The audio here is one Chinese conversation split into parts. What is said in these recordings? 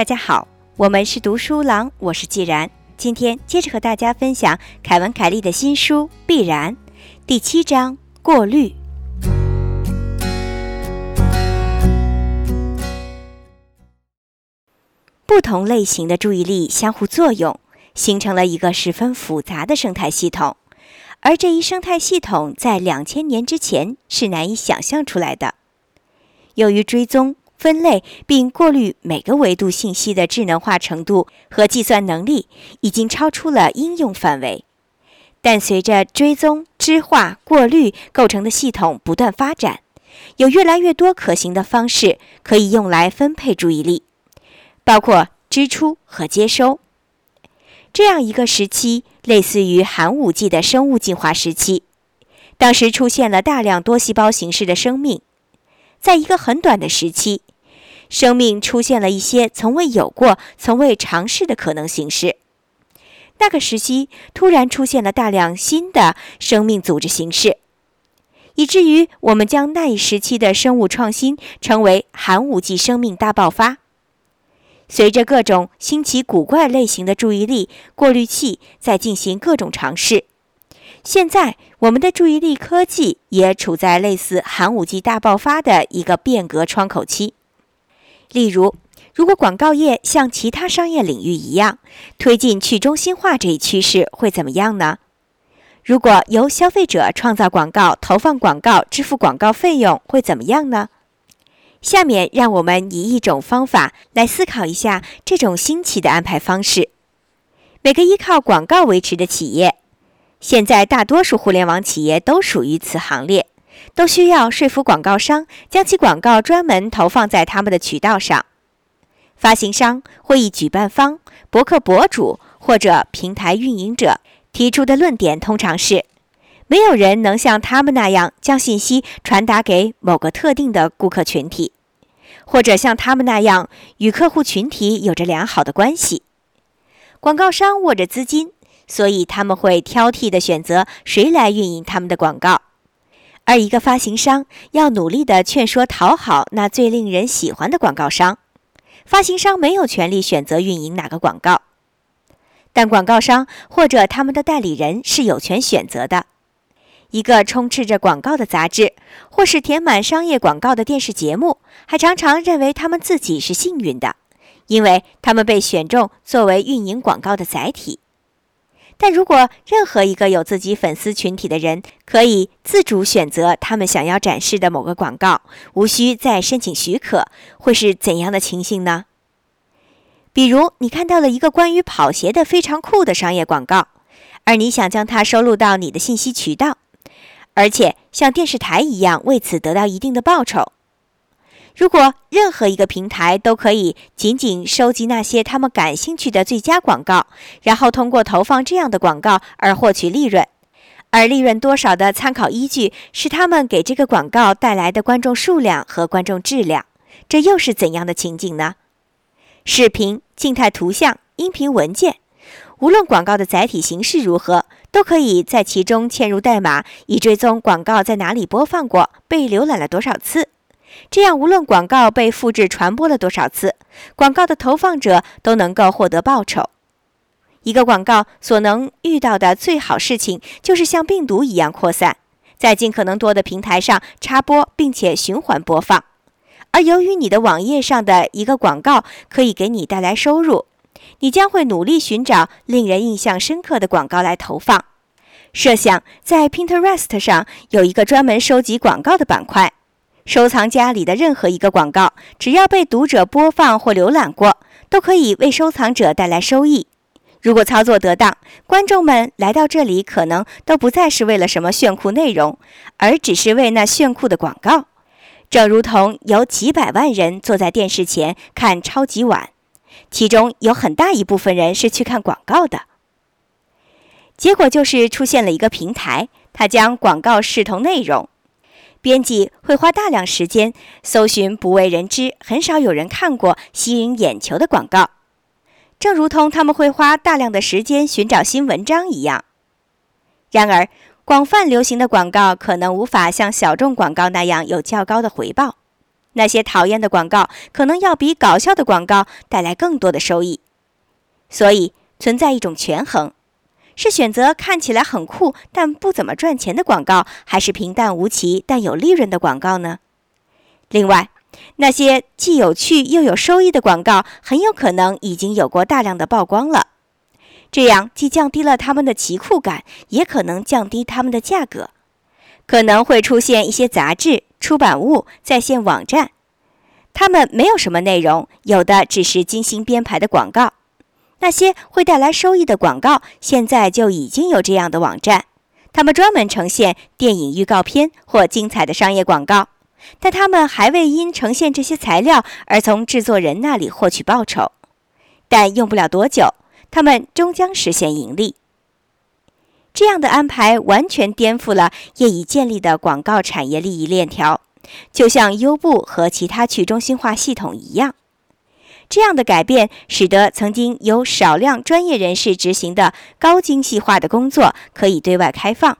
大家好，我们是读书郎，我是既然。今天接着和大家分享凯文·凯利的新书《必然》第七章“过滤”。不同类型的注意力相互作用，形成了一个十分复杂的生态系统，而这一生态系统在两千年之前是难以想象出来的。由于追踪。分类并过滤每个维度信息的智能化程度和计算能力已经超出了应用范围，但随着追踪、知化、过滤构成的系统不断发展，有越来越多可行的方式可以用来分配注意力，包括支出和接收。这样一个时期类似于寒武纪的生物进化时期，当时出现了大量多细胞形式的生命，在一个很短的时期。生命出现了一些从未有过、从未尝试的可能形式。那个时期突然出现了大量新的生命组织形式，以至于我们将那一时期的生物创新称为“寒武纪生命大爆发”。随着各种新奇古怪类型的注意力过滤器在进行各种尝试，现在我们的注意力科技也处在类似寒武纪大爆发的一个变革窗口期。例如，如果广告业像其他商业领域一样推进去中心化这一趋势，会怎么样呢？如果由消费者创造广告、投放广告、支付广告费用，会怎么样呢？下面让我们以一种方法来思考一下这种新奇的安排方式。每个依靠广告维持的企业，现在大多数互联网企业都属于此行列。都需要说服广告商将其广告专门投放在他们的渠道上。发行商、会议举办方、博客博主或者平台运营者提出的论点通常是：没有人能像他们那样将信息传达给某个特定的顾客群体，或者像他们那样与客户群体有着良好的关系。广告商握着资金，所以他们会挑剔地选择谁来运营他们的广告。而一个发行商要努力地劝说、讨好那最令人喜欢的广告商。发行商没有权利选择运营哪个广告，但广告商或者他们的代理人是有权选择的。一个充斥着广告的杂志，或是填满商业广告的电视节目，还常常认为他们自己是幸运的，因为他们被选中作为运营广告的载体。但如果任何一个有自己粉丝群体的人可以自主选择他们想要展示的某个广告，无需再申请许可，会是怎样的情形呢？比如，你看到了一个关于跑鞋的非常酷的商业广告，而你想将它收录到你的信息渠道，而且像电视台一样为此得到一定的报酬。如果任何一个平台都可以仅仅收集那些他们感兴趣的最佳广告，然后通过投放这样的广告而获取利润，而利润多少的参考依据是他们给这个广告带来的观众数量和观众质量，这又是怎样的情景呢？视频、静态图像、音频文件，无论广告的载体形式如何，都可以在其中嵌入代码，以追踪广告在哪里播放过，被浏览了多少次。这样，无论广告被复制传播了多少次，广告的投放者都能够获得报酬。一个广告所能遇到的最好事情，就是像病毒一样扩散，在尽可能多的平台上插播，并且循环播放。而由于你的网页上的一个广告可以给你带来收入，你将会努力寻找令人印象深刻的广告来投放。设想在 Pinterest 上有一个专门收集广告的板块。收藏夹里的任何一个广告，只要被读者播放或浏览过，都可以为收藏者带来收益。如果操作得当，观众们来到这里可能都不再是为了什么炫酷内容，而只是为那炫酷的广告。正如同有几百万人坐在电视前看超级碗，其中有很大一部分人是去看广告的。结果就是出现了一个平台，它将广告视同内容。编辑会花大量时间搜寻不为人知、很少有人看过、吸引眼球的广告，正如同他们会花大量的时间寻找新文章一样。然而，广泛流行的广告可能无法像小众广告那样有较高的回报。那些讨厌的广告可能要比搞笑的广告带来更多的收益。所以存在一种权衡：是选择看起来很酷但不怎么赚钱的广告，还是平淡无奇但有利润的广告呢？另外，那些既有趣又有收益的广告，很有可能已经有过大量的曝光了。这样既降低了他们的奇酷感，也可能降低他们的价格。可能会出现一些杂志、出版物、在线网站，他们没有什么内容，有的只是精心编排的广告。那些会带来收益的广告，现在就已经有这样的网站，他们专门呈现电影预告片或精彩的商业广告。但他们还未因呈现这些材料而从制作人那里获取报酬，但用不了多久，他们终将实现盈利。这样的安排完全颠覆了业已建立的广告产业利益链条，就像优步和其他去中心化系统一样。这样的改变使得曾经由少量专业人士执行的高精细化的工作可以对外开放。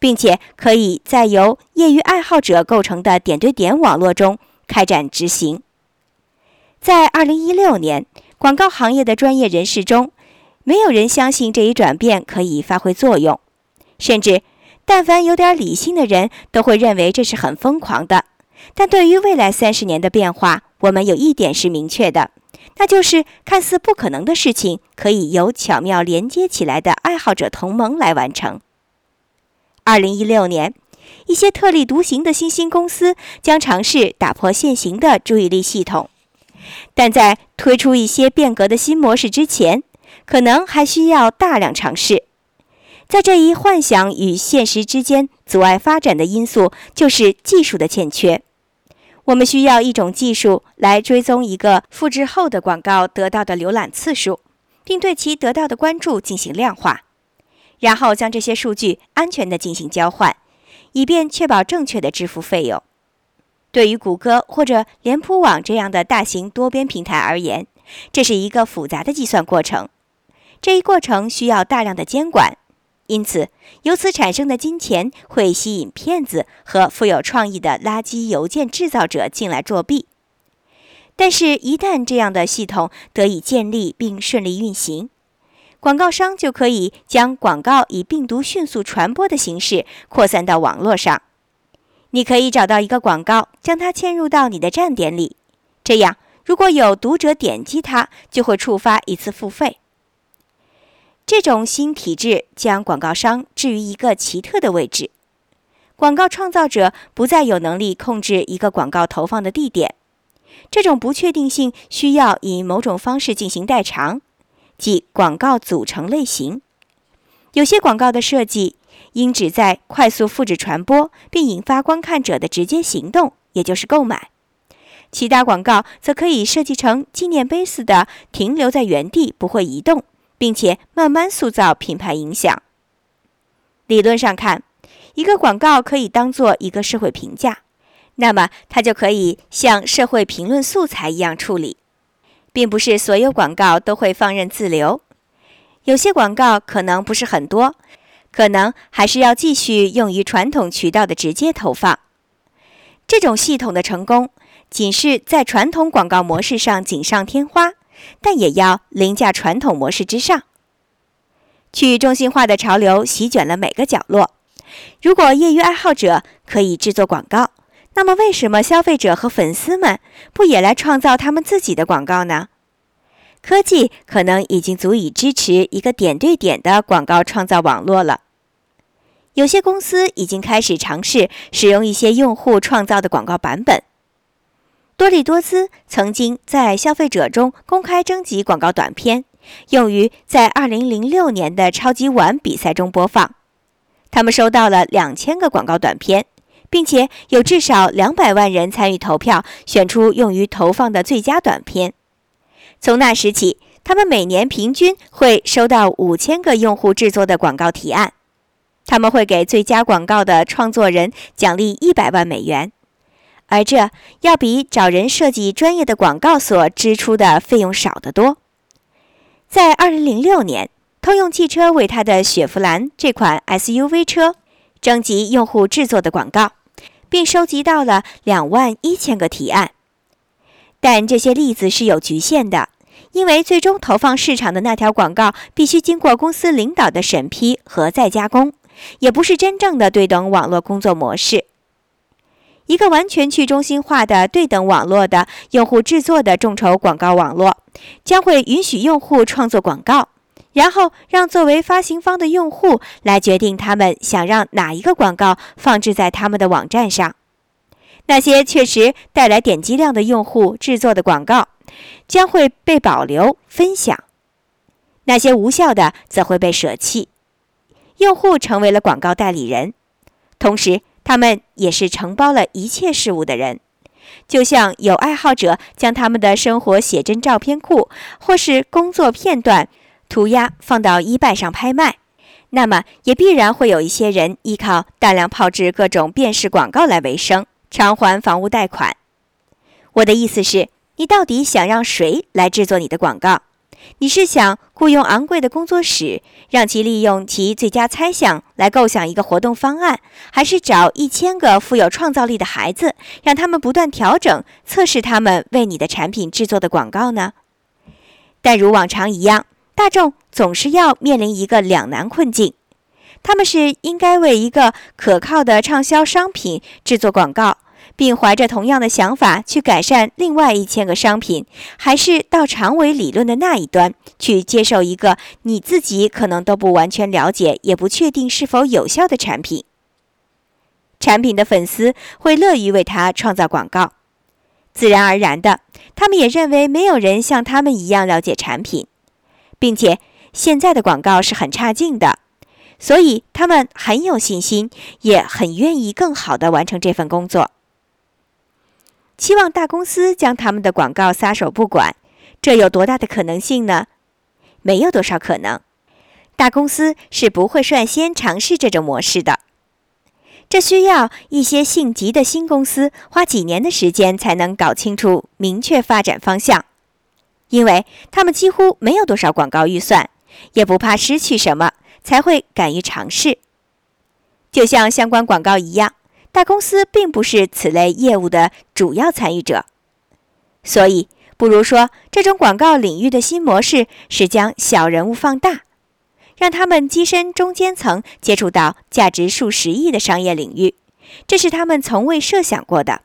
并且可以在由业余爱好者构成的点对点网络中开展执行。在2016年，广告行业的专业人士中，没有人相信这一转变可以发挥作用，甚至但凡有点理性的人都会认为这是很疯狂的。但对于未来三十年的变化，我们有一点是明确的，那就是看似不可能的事情，可以由巧妙连接起来的爱好者同盟来完成。二零一六年，一些特立独行的新兴公司将尝试打破现行的注意力系统，但在推出一些变革的新模式之前，可能还需要大量尝试。在这一幻想与现实之间阻碍发展的因素，就是技术的欠缺。我们需要一种技术来追踪一个复制后的广告得到的浏览次数，并对其得到的关注进行量化。然后将这些数据安全地进行交换，以便确保正确的支付费用。对于谷歌或者脸谱网这样的大型多边平台而言，这是一个复杂的计算过程。这一过程需要大量的监管，因此由此产生的金钱会吸引骗子和富有创意的垃圾邮件制造者进来作弊。但是，一旦这样的系统得以建立并顺利运行，广告商就可以将广告以病毒迅速传播的形式扩散到网络上。你可以找到一个广告，将它嵌入到你的站点里。这样，如果有读者点击它，就会触发一次付费。这种新体制将广告商置于一个奇特的位置。广告创造者不再有能力控制一个广告投放的地点。这种不确定性需要以某种方式进行代偿。即广告组成类型，有些广告的设计应旨在快速复制传播，并引发观看者的直接行动，也就是购买；其他广告则可以设计成纪念碑似的停留在原地，不会移动，并且慢慢塑造品牌影响。理论上看，一个广告可以当做一个社会评价，那么它就可以像社会评论素材一样处理。并不是所有广告都会放任自流，有些广告可能不是很多，可能还是要继续用于传统渠道的直接投放。这种系统的成功，仅是在传统广告模式上锦上添花，但也要凌驾传统模式之上。去中心化的潮流席卷了每个角落。如果业余爱好者可以制作广告，那么，为什么消费者和粉丝们不也来创造他们自己的广告呢？科技可能已经足以支持一个点对点的广告创造网络了。有些公司已经开始尝试使用一些用户创造的广告版本。多利多姿曾经在消费者中公开征集广告短片，用于在2006年的超级碗比赛中播放。他们收到了两千个广告短片。并且有至少两百万人参与投票，选出用于投放的最佳短片。从那时起，他们每年平均会收到五千个用户制作的广告提案。他们会给最佳广告的创作人奖励一百万美元，而这要比找人设计专业的广告所支出的费用少得多。在二零零六年，通用汽车为它的雪佛兰这款 SUV 车征集用户制作的广告。并收集到了两万一千个提案。但这些例子是有局限的，因为最终投放市场的那条广告必须经过公司领导的审批和再加工，也不是真正的对等网络工作模式。一个完全去中心化的对等网络的用户制作的众筹广告网络，将会允许用户创作广告，然后让作为发行方的用户来决定他们想让哪一个广告放置在他们的网站上。那些确实带来点击量的用户制作的广告将会被保留分享，那些无效的则会被舍弃。用户成为了广告代理人，同时他们也是承包了一切事物的人。就像有爱好者将他们的生活写真照片库或是工作片段涂鸦放到衣拜上拍卖，那么也必然会有一些人依靠大量炮制各种电视广告来为生。偿还房屋贷款。我的意思是，你到底想让谁来制作你的广告？你是想雇佣昂贵的工作室，让其利用其最佳猜想来构想一个活动方案，还是找一千个富有创造力的孩子，让他们不断调整、测试他们为你的产品制作的广告呢？但如往常一样，大众总是要面临一个两难困境。他们是应该为一个可靠的畅销商品制作广告。并怀着同样的想法去改善另外一千个商品，还是到长尾理论的那一端去接受一个你自己可能都不完全了解，也不确定是否有效的产品？产品的粉丝会乐于为他创造广告，自然而然的，他们也认为没有人像他们一样了解产品，并且现在的广告是很差劲的，所以他们很有信心，也很愿意更好地完成这份工作。期望大公司将他们的广告撒手不管，这有多大的可能性呢？没有多少可能。大公司是不会率先尝试这种模式的。这需要一些性急的新公司花几年的时间才能搞清楚明确发展方向，因为他们几乎没有多少广告预算，也不怕失去什么，才会敢于尝试。就像相关广告一样。大公司并不是此类业务的主要参与者，所以不如说，这种广告领域的新模式是将小人物放大，让他们跻身中间层，接触到价值数十亿的商业领域，这是他们从未设想过的，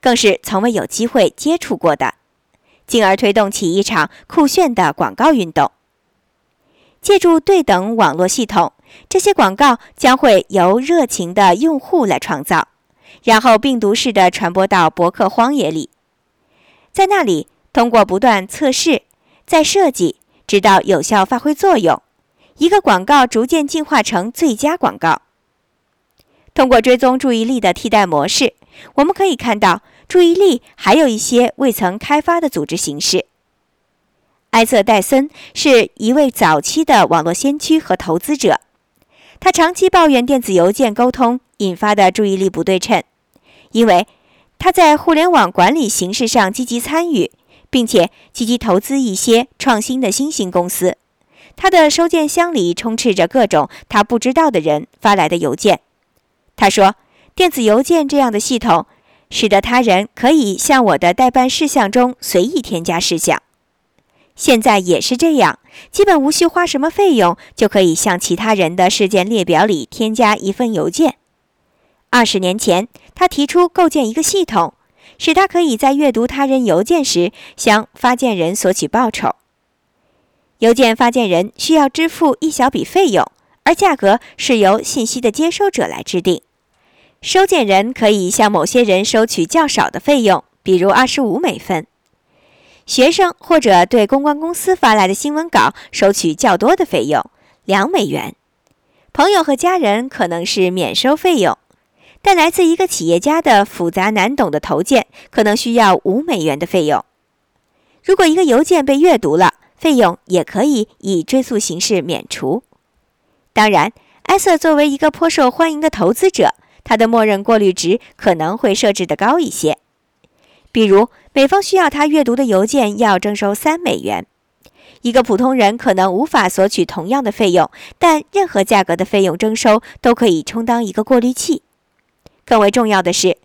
更是从未有机会接触过的，进而推动起一场酷炫的广告运动。借助对等网络系统，这些广告将会由热情的用户来创造，然后病毒式的传播到博客荒野里，在那里通过不断测试、再设计，直到有效发挥作用，一个广告逐渐进化成最佳广告。通过追踪注意力的替代模式，我们可以看到，注意力还有一些未曾开发的组织形式。埃瑟·戴森是一位早期的网络先驱和投资者，他长期抱怨电子邮件沟通引发的注意力不对称，因为他在互联网管理形式上积极参与，并且积极投资一些创新的新兴公司。他的收件箱里充斥着各种他不知道的人发来的邮件。他说：“电子邮件这样的系统，使得他人可以向我的代办事项中随意添加事项。”现在也是这样，基本无需花什么费用，就可以向其他人的事件列表里添加一份邮件。二十年前，他提出构建一个系统，使他可以在阅读他人邮件时向发件人索取报酬。邮件发件人需要支付一小笔费用，而价格是由信息的接收者来制定。收件人可以向某些人收取较少的费用，比如二十五美分。学生或者对公关公司发来的新闻稿收取较多的费用，两美元。朋友和家人可能是免收费用，但来自一个企业家的复杂难懂的投件可能需要五美元的费用。如果一个邮件被阅读了，费用也可以以追溯形式免除。当然，埃瑟作为一个颇受欢迎的投资者，他的默认过滤值可能会设置的高一些。比如，每封需要他阅读的邮件要征收三美元。一个普通人可能无法索取同样的费用，但任何价格的费用征收都可以充当一个过滤器。更为重要的是，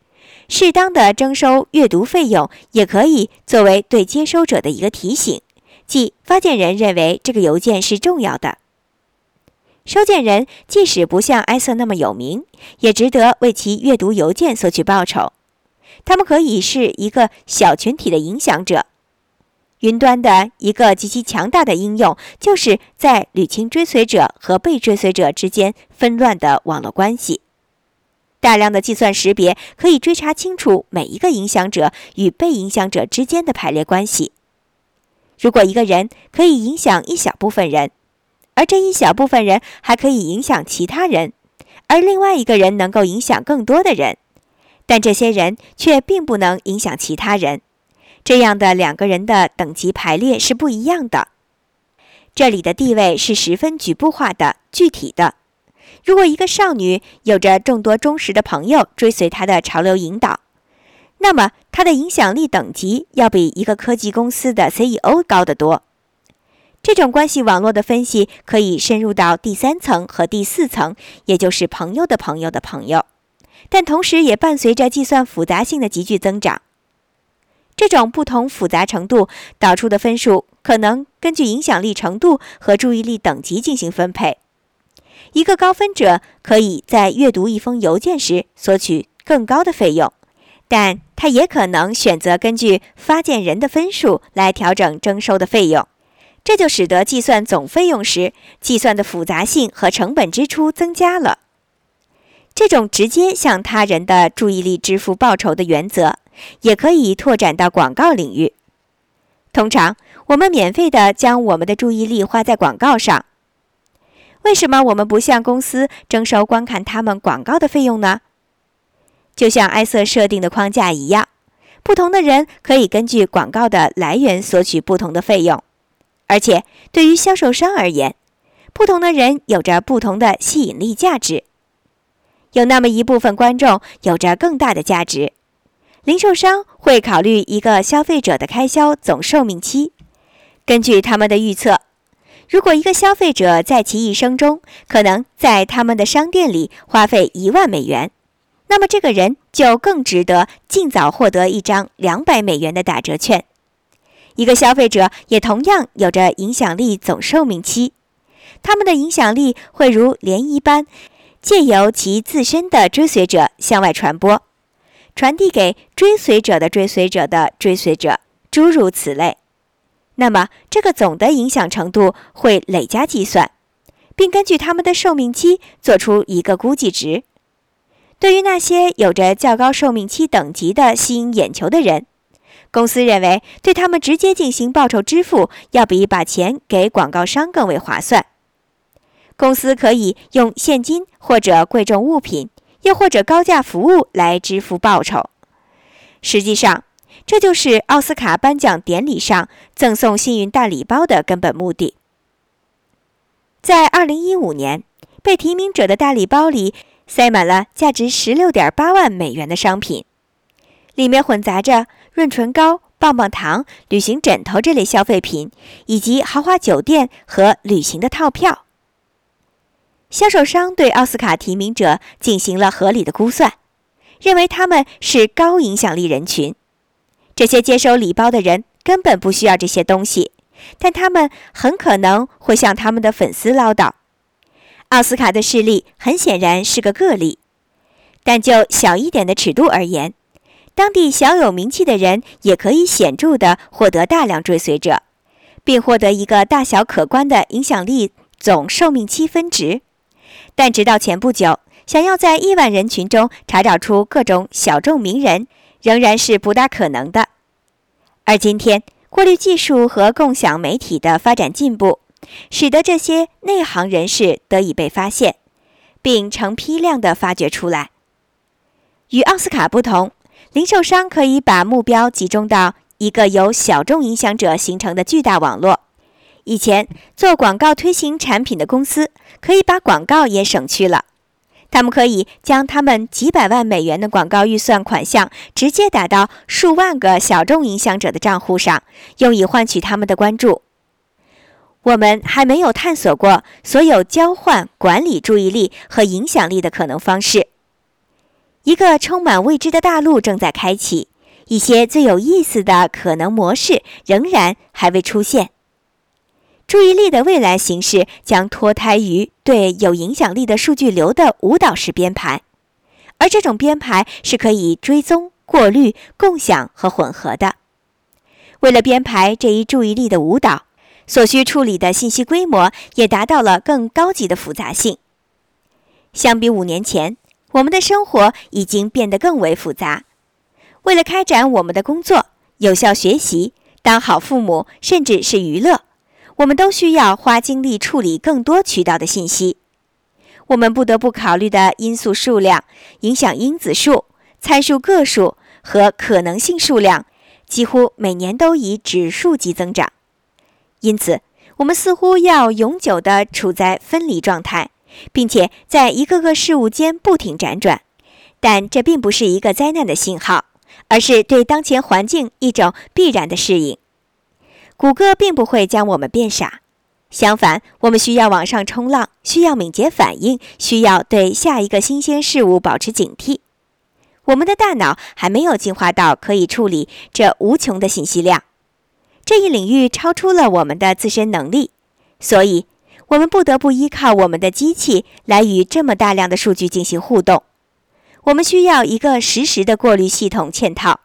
适当的征收阅读费用，也可以作为对接收者的一个提醒，即发件人认为这个邮件是重要的。收件人即使不像埃瑟那么有名，也值得为其阅读邮件索取报酬。他们可以是一个小群体的影响者。云端的一个极其强大的应用，就是在捋清追随者和被追随者之间纷乱的网络关系。大量的计算识别可以追查清楚每一个影响者与被影响者之间的排列关系。如果一个人可以影响一小部分人，而这一小部分人还可以影响其他人，而另外一个人能够影响更多的人，但这些人却并不能影响其他人。这样的两个人的等级排列是不一样的。这里的地位是十分局部化的、具体的。如果一个少女有着众多忠实的朋友追随她的潮流引导，那么她的影响力等级要比一个科技公司的 CEO 高得多。这种关系网络的分析可以深入到第三层和第四层，也就是朋友的朋友的朋友，但同时也伴随着计算复杂性的急剧增长。这种不同复杂程度导出的分数可能根据影响力程度和注意力等级进行分配。一个高分者可以在阅读一封邮件时索取更高的费用，但他也可能选择根据发件人的分数来调整征收的费用。这就使得计算总费用时，计算的复杂性和成本支出增加了。这种直接向他人的注意力支付报酬的原则，也可以拓展到广告领域。通常，我们免费的将我们的注意力花在广告上。为什么我们不向公司征收观看他们广告的费用呢？就像埃瑟设定的框架一样，不同的人可以根据广告的来源索取不同的费用。而且，对于销售商而言，不同的人有着不同的吸引力价值。有那么一部分观众有着更大的价值，零售商会考虑一个消费者的开销总寿命期。根据他们的预测，如果一个消费者在其一生中可能在他们的商店里花费一万美元，那么这个人就更值得尽早获得一张两百美元的打折券。一个消费者也同样有着影响力总寿命期，他们的影响力会如涟漪般借由其自身的追随者向外传播，传递给追随者的追随者的追随者，诸如此类。那么，这个总的影响程度会累加计算，并根据他们的寿命期做出一个估计值。对于那些有着较高寿命期等级的吸引眼球的人。公司认为，对他们直接进行报酬支付，要比把钱给广告商更为划算。公司可以用现金或者贵重物品，又或者高价服务来支付报酬。实际上，这就是奥斯卡颁奖典礼上赠送幸运大礼包的根本目的。在2015年，被提名者的大礼包里塞满了价值16.8万美元的商品，里面混杂着。润唇膏、棒棒糖、旅行枕头这类消费品，以及豪华酒店和旅行的套票。销售商对奥斯卡提名者进行了合理的估算，认为他们是高影响力人群。这些接收礼包的人根本不需要这些东西，但他们很可能会向他们的粉丝唠叨。奥斯卡的事例很显然是个个例，但就小一点的尺度而言。当地小有名气的人也可以显著地获得大量追随者，并获得一个大小可观的影响力总寿命期分值。但直到前不久，想要在亿万人群中查找出各种小众名人，仍然是不大可能的。而今天，过滤技术和共享媒体的发展进步，使得这些内行人士得以被发现，并成批量地发掘出来。与奥斯卡不同。零售商可以把目标集中到一个由小众影响者形成的巨大网络。以前做广告推行产品的公司可以把广告也省去了，他们可以将他们几百万美元的广告预算款项直接打到数万个小众影响者的账户上，用以换取他们的关注。我们还没有探索过所有交换、管理注意力和影响力的可能方式。一个充满未知的大陆正在开启，一些最有意思的可能模式仍然还未出现。注意力的未来形式将脱胎于对有影响力的数据流的舞蹈式编排，而这种编排是可以追踪、过滤、共享和混合的。为了编排这一注意力的舞蹈，所需处理的信息规模也达到了更高级的复杂性。相比五年前，我们的生活已经变得更为复杂。为了开展我们的工作、有效学习、当好父母，甚至是娱乐。我们都需要花精力处理更多渠道的信息，我们不得不考虑的因素数量、影响因子数、参数个数和可能性数量，几乎每年都以指数级增长。因此，我们似乎要永久地处在分离状态，并且在一个个事物间不停辗转。但这并不是一个灾难的信号，而是对当前环境一种必然的适应。谷歌并不会将我们变傻，相反，我们需要往上冲浪，需要敏捷反应，需要对下一个新鲜事物保持警惕。我们的大脑还没有进化到可以处理这无穷的信息量，这一领域超出了我们的自身能力，所以我们不得不依靠我们的机器来与这么大量的数据进行互动。我们需要一个实时的过滤系统嵌套，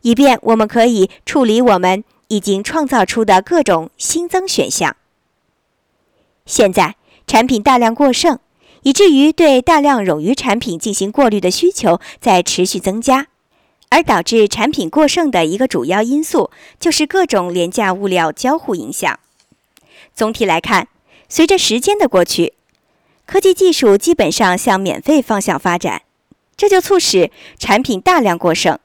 以便我们可以处理我们。已经创造出的各种新增选项。现在产品大量过剩，以至于对大量冗余产品进行过滤的需求在持续增加，而导致产品过剩的一个主要因素就是各种廉价物料交互影响。总体来看，随着时间的过去，科技技术基本上向免费方向发展，这就促使产品大量过剩。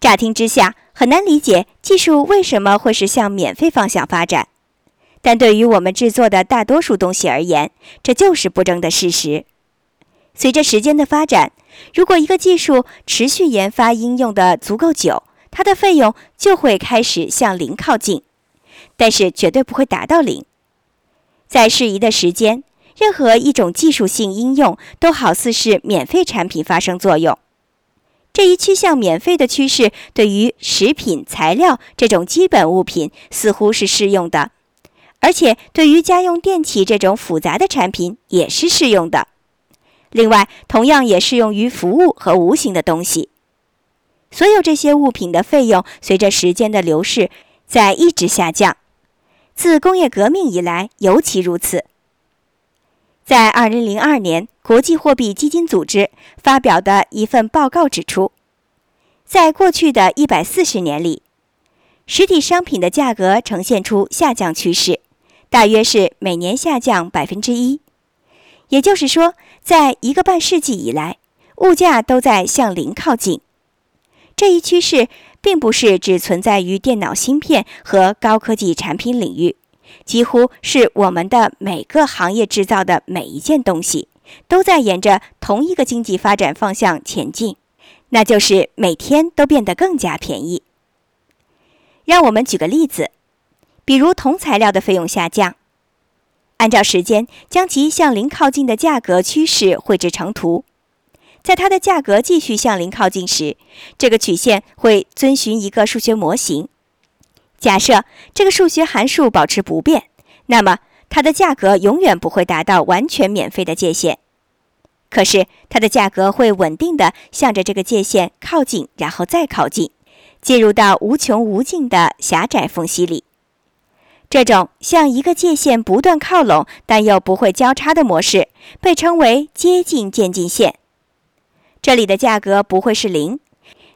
乍听之下。很难理解技术为什么会是向免费方向发展，但对于我们制作的大多数东西而言，这就是不争的事实。随着时间的发展，如果一个技术持续研发应用的足够久，它的费用就会开始向零靠近，但是绝对不会达到零。在适宜的时间，任何一种技术性应用都好似是免费产品发生作用。这一趋向免费的趋势，对于食品材料这种基本物品似乎是适用的，而且对于家用电器这种复杂的产品也是适用的。另外，同样也适用于服务和无形的东西。所有这些物品的费用随着时间的流逝在一直下降，自工业革命以来尤其如此。在二零零二年，国际货币基金组织发表的一份报告指出，在过去的一百四十年里，实体商品的价格呈现出下降趋势，大约是每年下降百分之一。也就是说，在一个半世纪以来，物价都在向零靠近。这一趋势并不是只存在于电脑芯片和高科技产品领域。几乎是我们的每个行业制造的每一件东西，都在沿着同一个经济发展方向前进，那就是每天都变得更加便宜。让我们举个例子，比如铜材料的费用下降，按照时间将其向零靠近的价格趋势绘制成图，在它的价格继续向零靠近时，这个曲线会遵循一个数学模型。假设这个数学函数保持不变，那么它的价格永远不会达到完全免费的界限。可是它的价格会稳定的向着这个界限靠近，然后再靠近，进入到无穷无尽的狭窄缝隙里。这种向一个界限不断靠拢但又不会交叉的模式，被称为接近渐进线。这里的价格不会是零，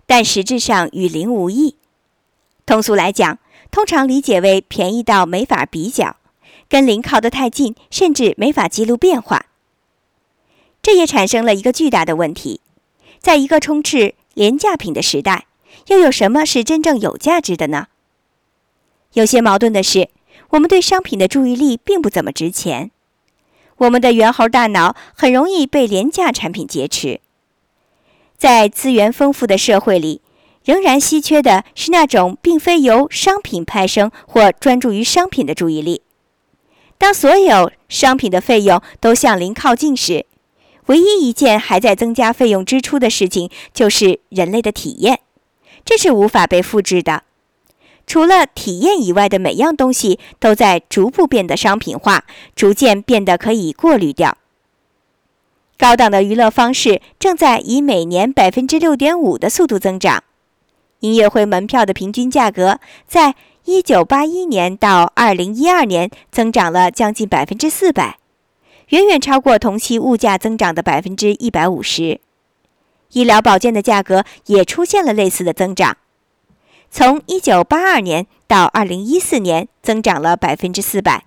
但实质上与零无异。通俗来讲。通常理解为便宜到没法比较，跟零靠得太近，甚至没法记录变化。这也产生了一个巨大的问题：在一个充斥廉价品的时代，又有什么是真正有价值的呢？有些矛盾的是，我们对商品的注意力并不怎么值钱，我们的猿猴大脑很容易被廉价产品劫持。在资源丰富的社会里。仍然稀缺的是那种并非由商品派生或专注于商品的注意力。当所有商品的费用都向零靠近时，唯一一件还在增加费用支出的事情，就是人类的体验，这是无法被复制的。除了体验以外的每样东西，都在逐步变得商品化，逐渐变得可以过滤掉。高档的娱乐方式正在以每年百分之六点五的速度增长。音乐会门票的平均价格，在一九八一年到二零一二年增长了将近百分之四百，远远超过同期物价增长的百分之一百五十。医疗保健的价格也出现了类似的增长，从一九八二年到二零一四年增长了百分之四百。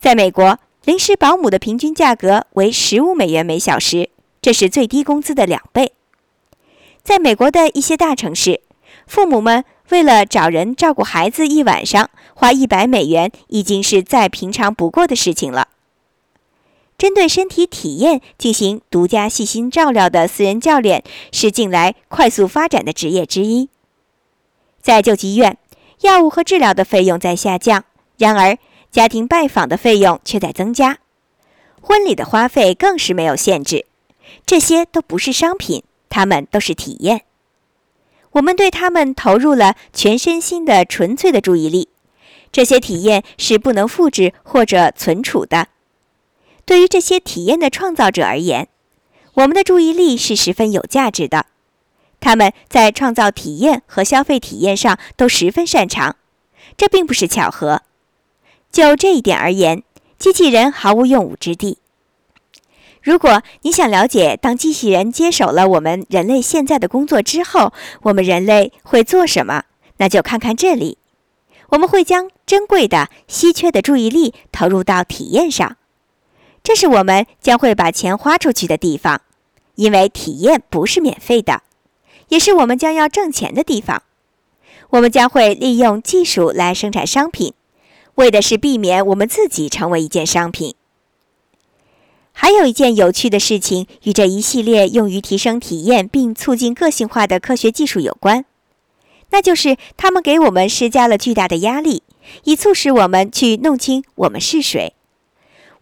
在美国。临时保姆的平均价格为十五美元每小时，这是最低工资的两倍。在美国的一些大城市，父母们为了找人照顾孩子一晚上，花一百美元已经是再平常不过的事情了。针对身体体验进行独家细心照料的私人教练是近来快速发展的职业之一。在救济院，药物和治疗的费用在下降，然而。家庭拜访的费用却在增加，婚礼的花费更是没有限制。这些都不是商品，他们都是体验。我们对他们投入了全身心的纯粹的注意力。这些体验是不能复制或者存储的。对于这些体验的创造者而言，我们的注意力是十分有价值的。他们在创造体验和消费体验上都十分擅长，这并不是巧合。就这一点而言，机器人毫无用武之地。如果你想了解，当机器人接手了我们人类现在的工作之后，我们人类会做什么？那就看看这里。我们会将珍贵的、稀缺的注意力投入到体验上，这是我们将会把钱花出去的地方，因为体验不是免费的，也是我们将要挣钱的地方。我们将会利用技术来生产商品。为的是避免我们自己成为一件商品。还有一件有趣的事情与这一系列用于提升体验并促进个性化的科学技术有关，那就是他们给我们施加了巨大的压力，以促使我们去弄清我们是谁。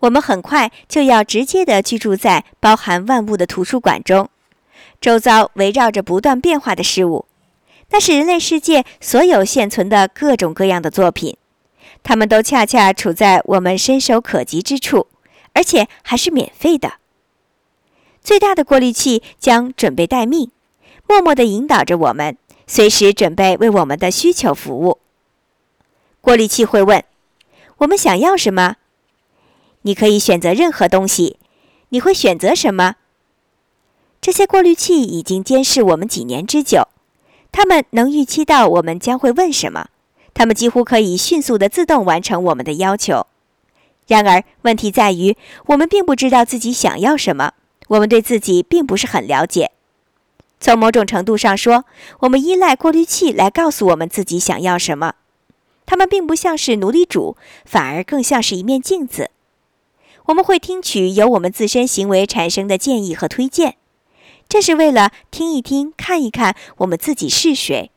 我们很快就要直接地居住在包含万物的图书馆中，周遭围绕着不断变化的事物，那是人类世界所有现存的各种各样的作品。他们都恰恰处在我们伸手可及之处，而且还是免费的。最大的过滤器将准备待命，默默地引导着我们，随时准备为我们的需求服务。过滤器会问：“我们想要什么？”你可以选择任何东西。你会选择什么？这些过滤器已经监视我们几年之久，他们能预期到我们将会问什么。他们几乎可以迅速的自动完成我们的要求。然而，问题在于我们并不知道自己想要什么，我们对自己并不是很了解。从某种程度上说，我们依赖过滤器来告诉我们自己想要什么。他们并不像是奴隶主，反而更像是一面镜子。我们会听取由我们自身行为产生的建议和推荐，这是为了听一听、看一看我们自己是谁。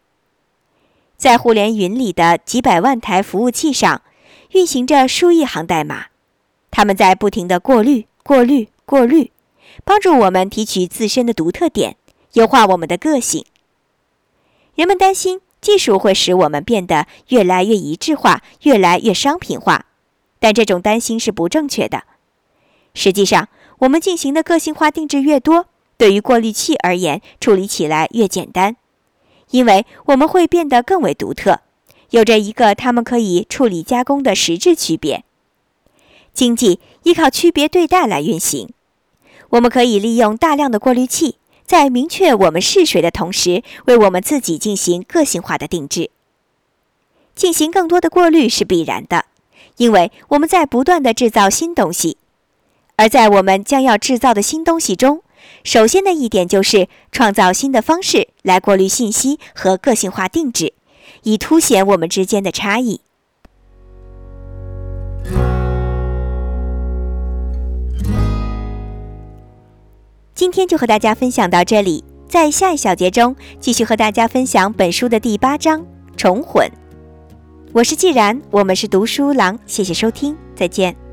在互联云里的几百万台服务器上，运行着数亿行代码，它们在不停地过滤、过滤、过滤，帮助我们提取自身的独特点，优化我们的个性。人们担心技术会使我们变得越来越一致化、越来越商品化，但这种担心是不正确的。实际上，我们进行的个性化定制越多，对于过滤器而言，处理起来越简单。因为我们会变得更为独特，有着一个他们可以处理加工的实质区别。经济依靠区别对待来运行，我们可以利用大量的过滤器，在明确我们是谁的同时，为我们自己进行个性化的定制。进行更多的过滤是必然的，因为我们在不断的制造新东西，而在我们将要制造的新东西中。首先的一点就是创造新的方式来过滤信息和个性化定制，以凸显我们之间的差异。今天就和大家分享到这里，在下一小节中继续和大家分享本书的第八章重混。我是既然，我们是读书郎，谢谢收听，再见。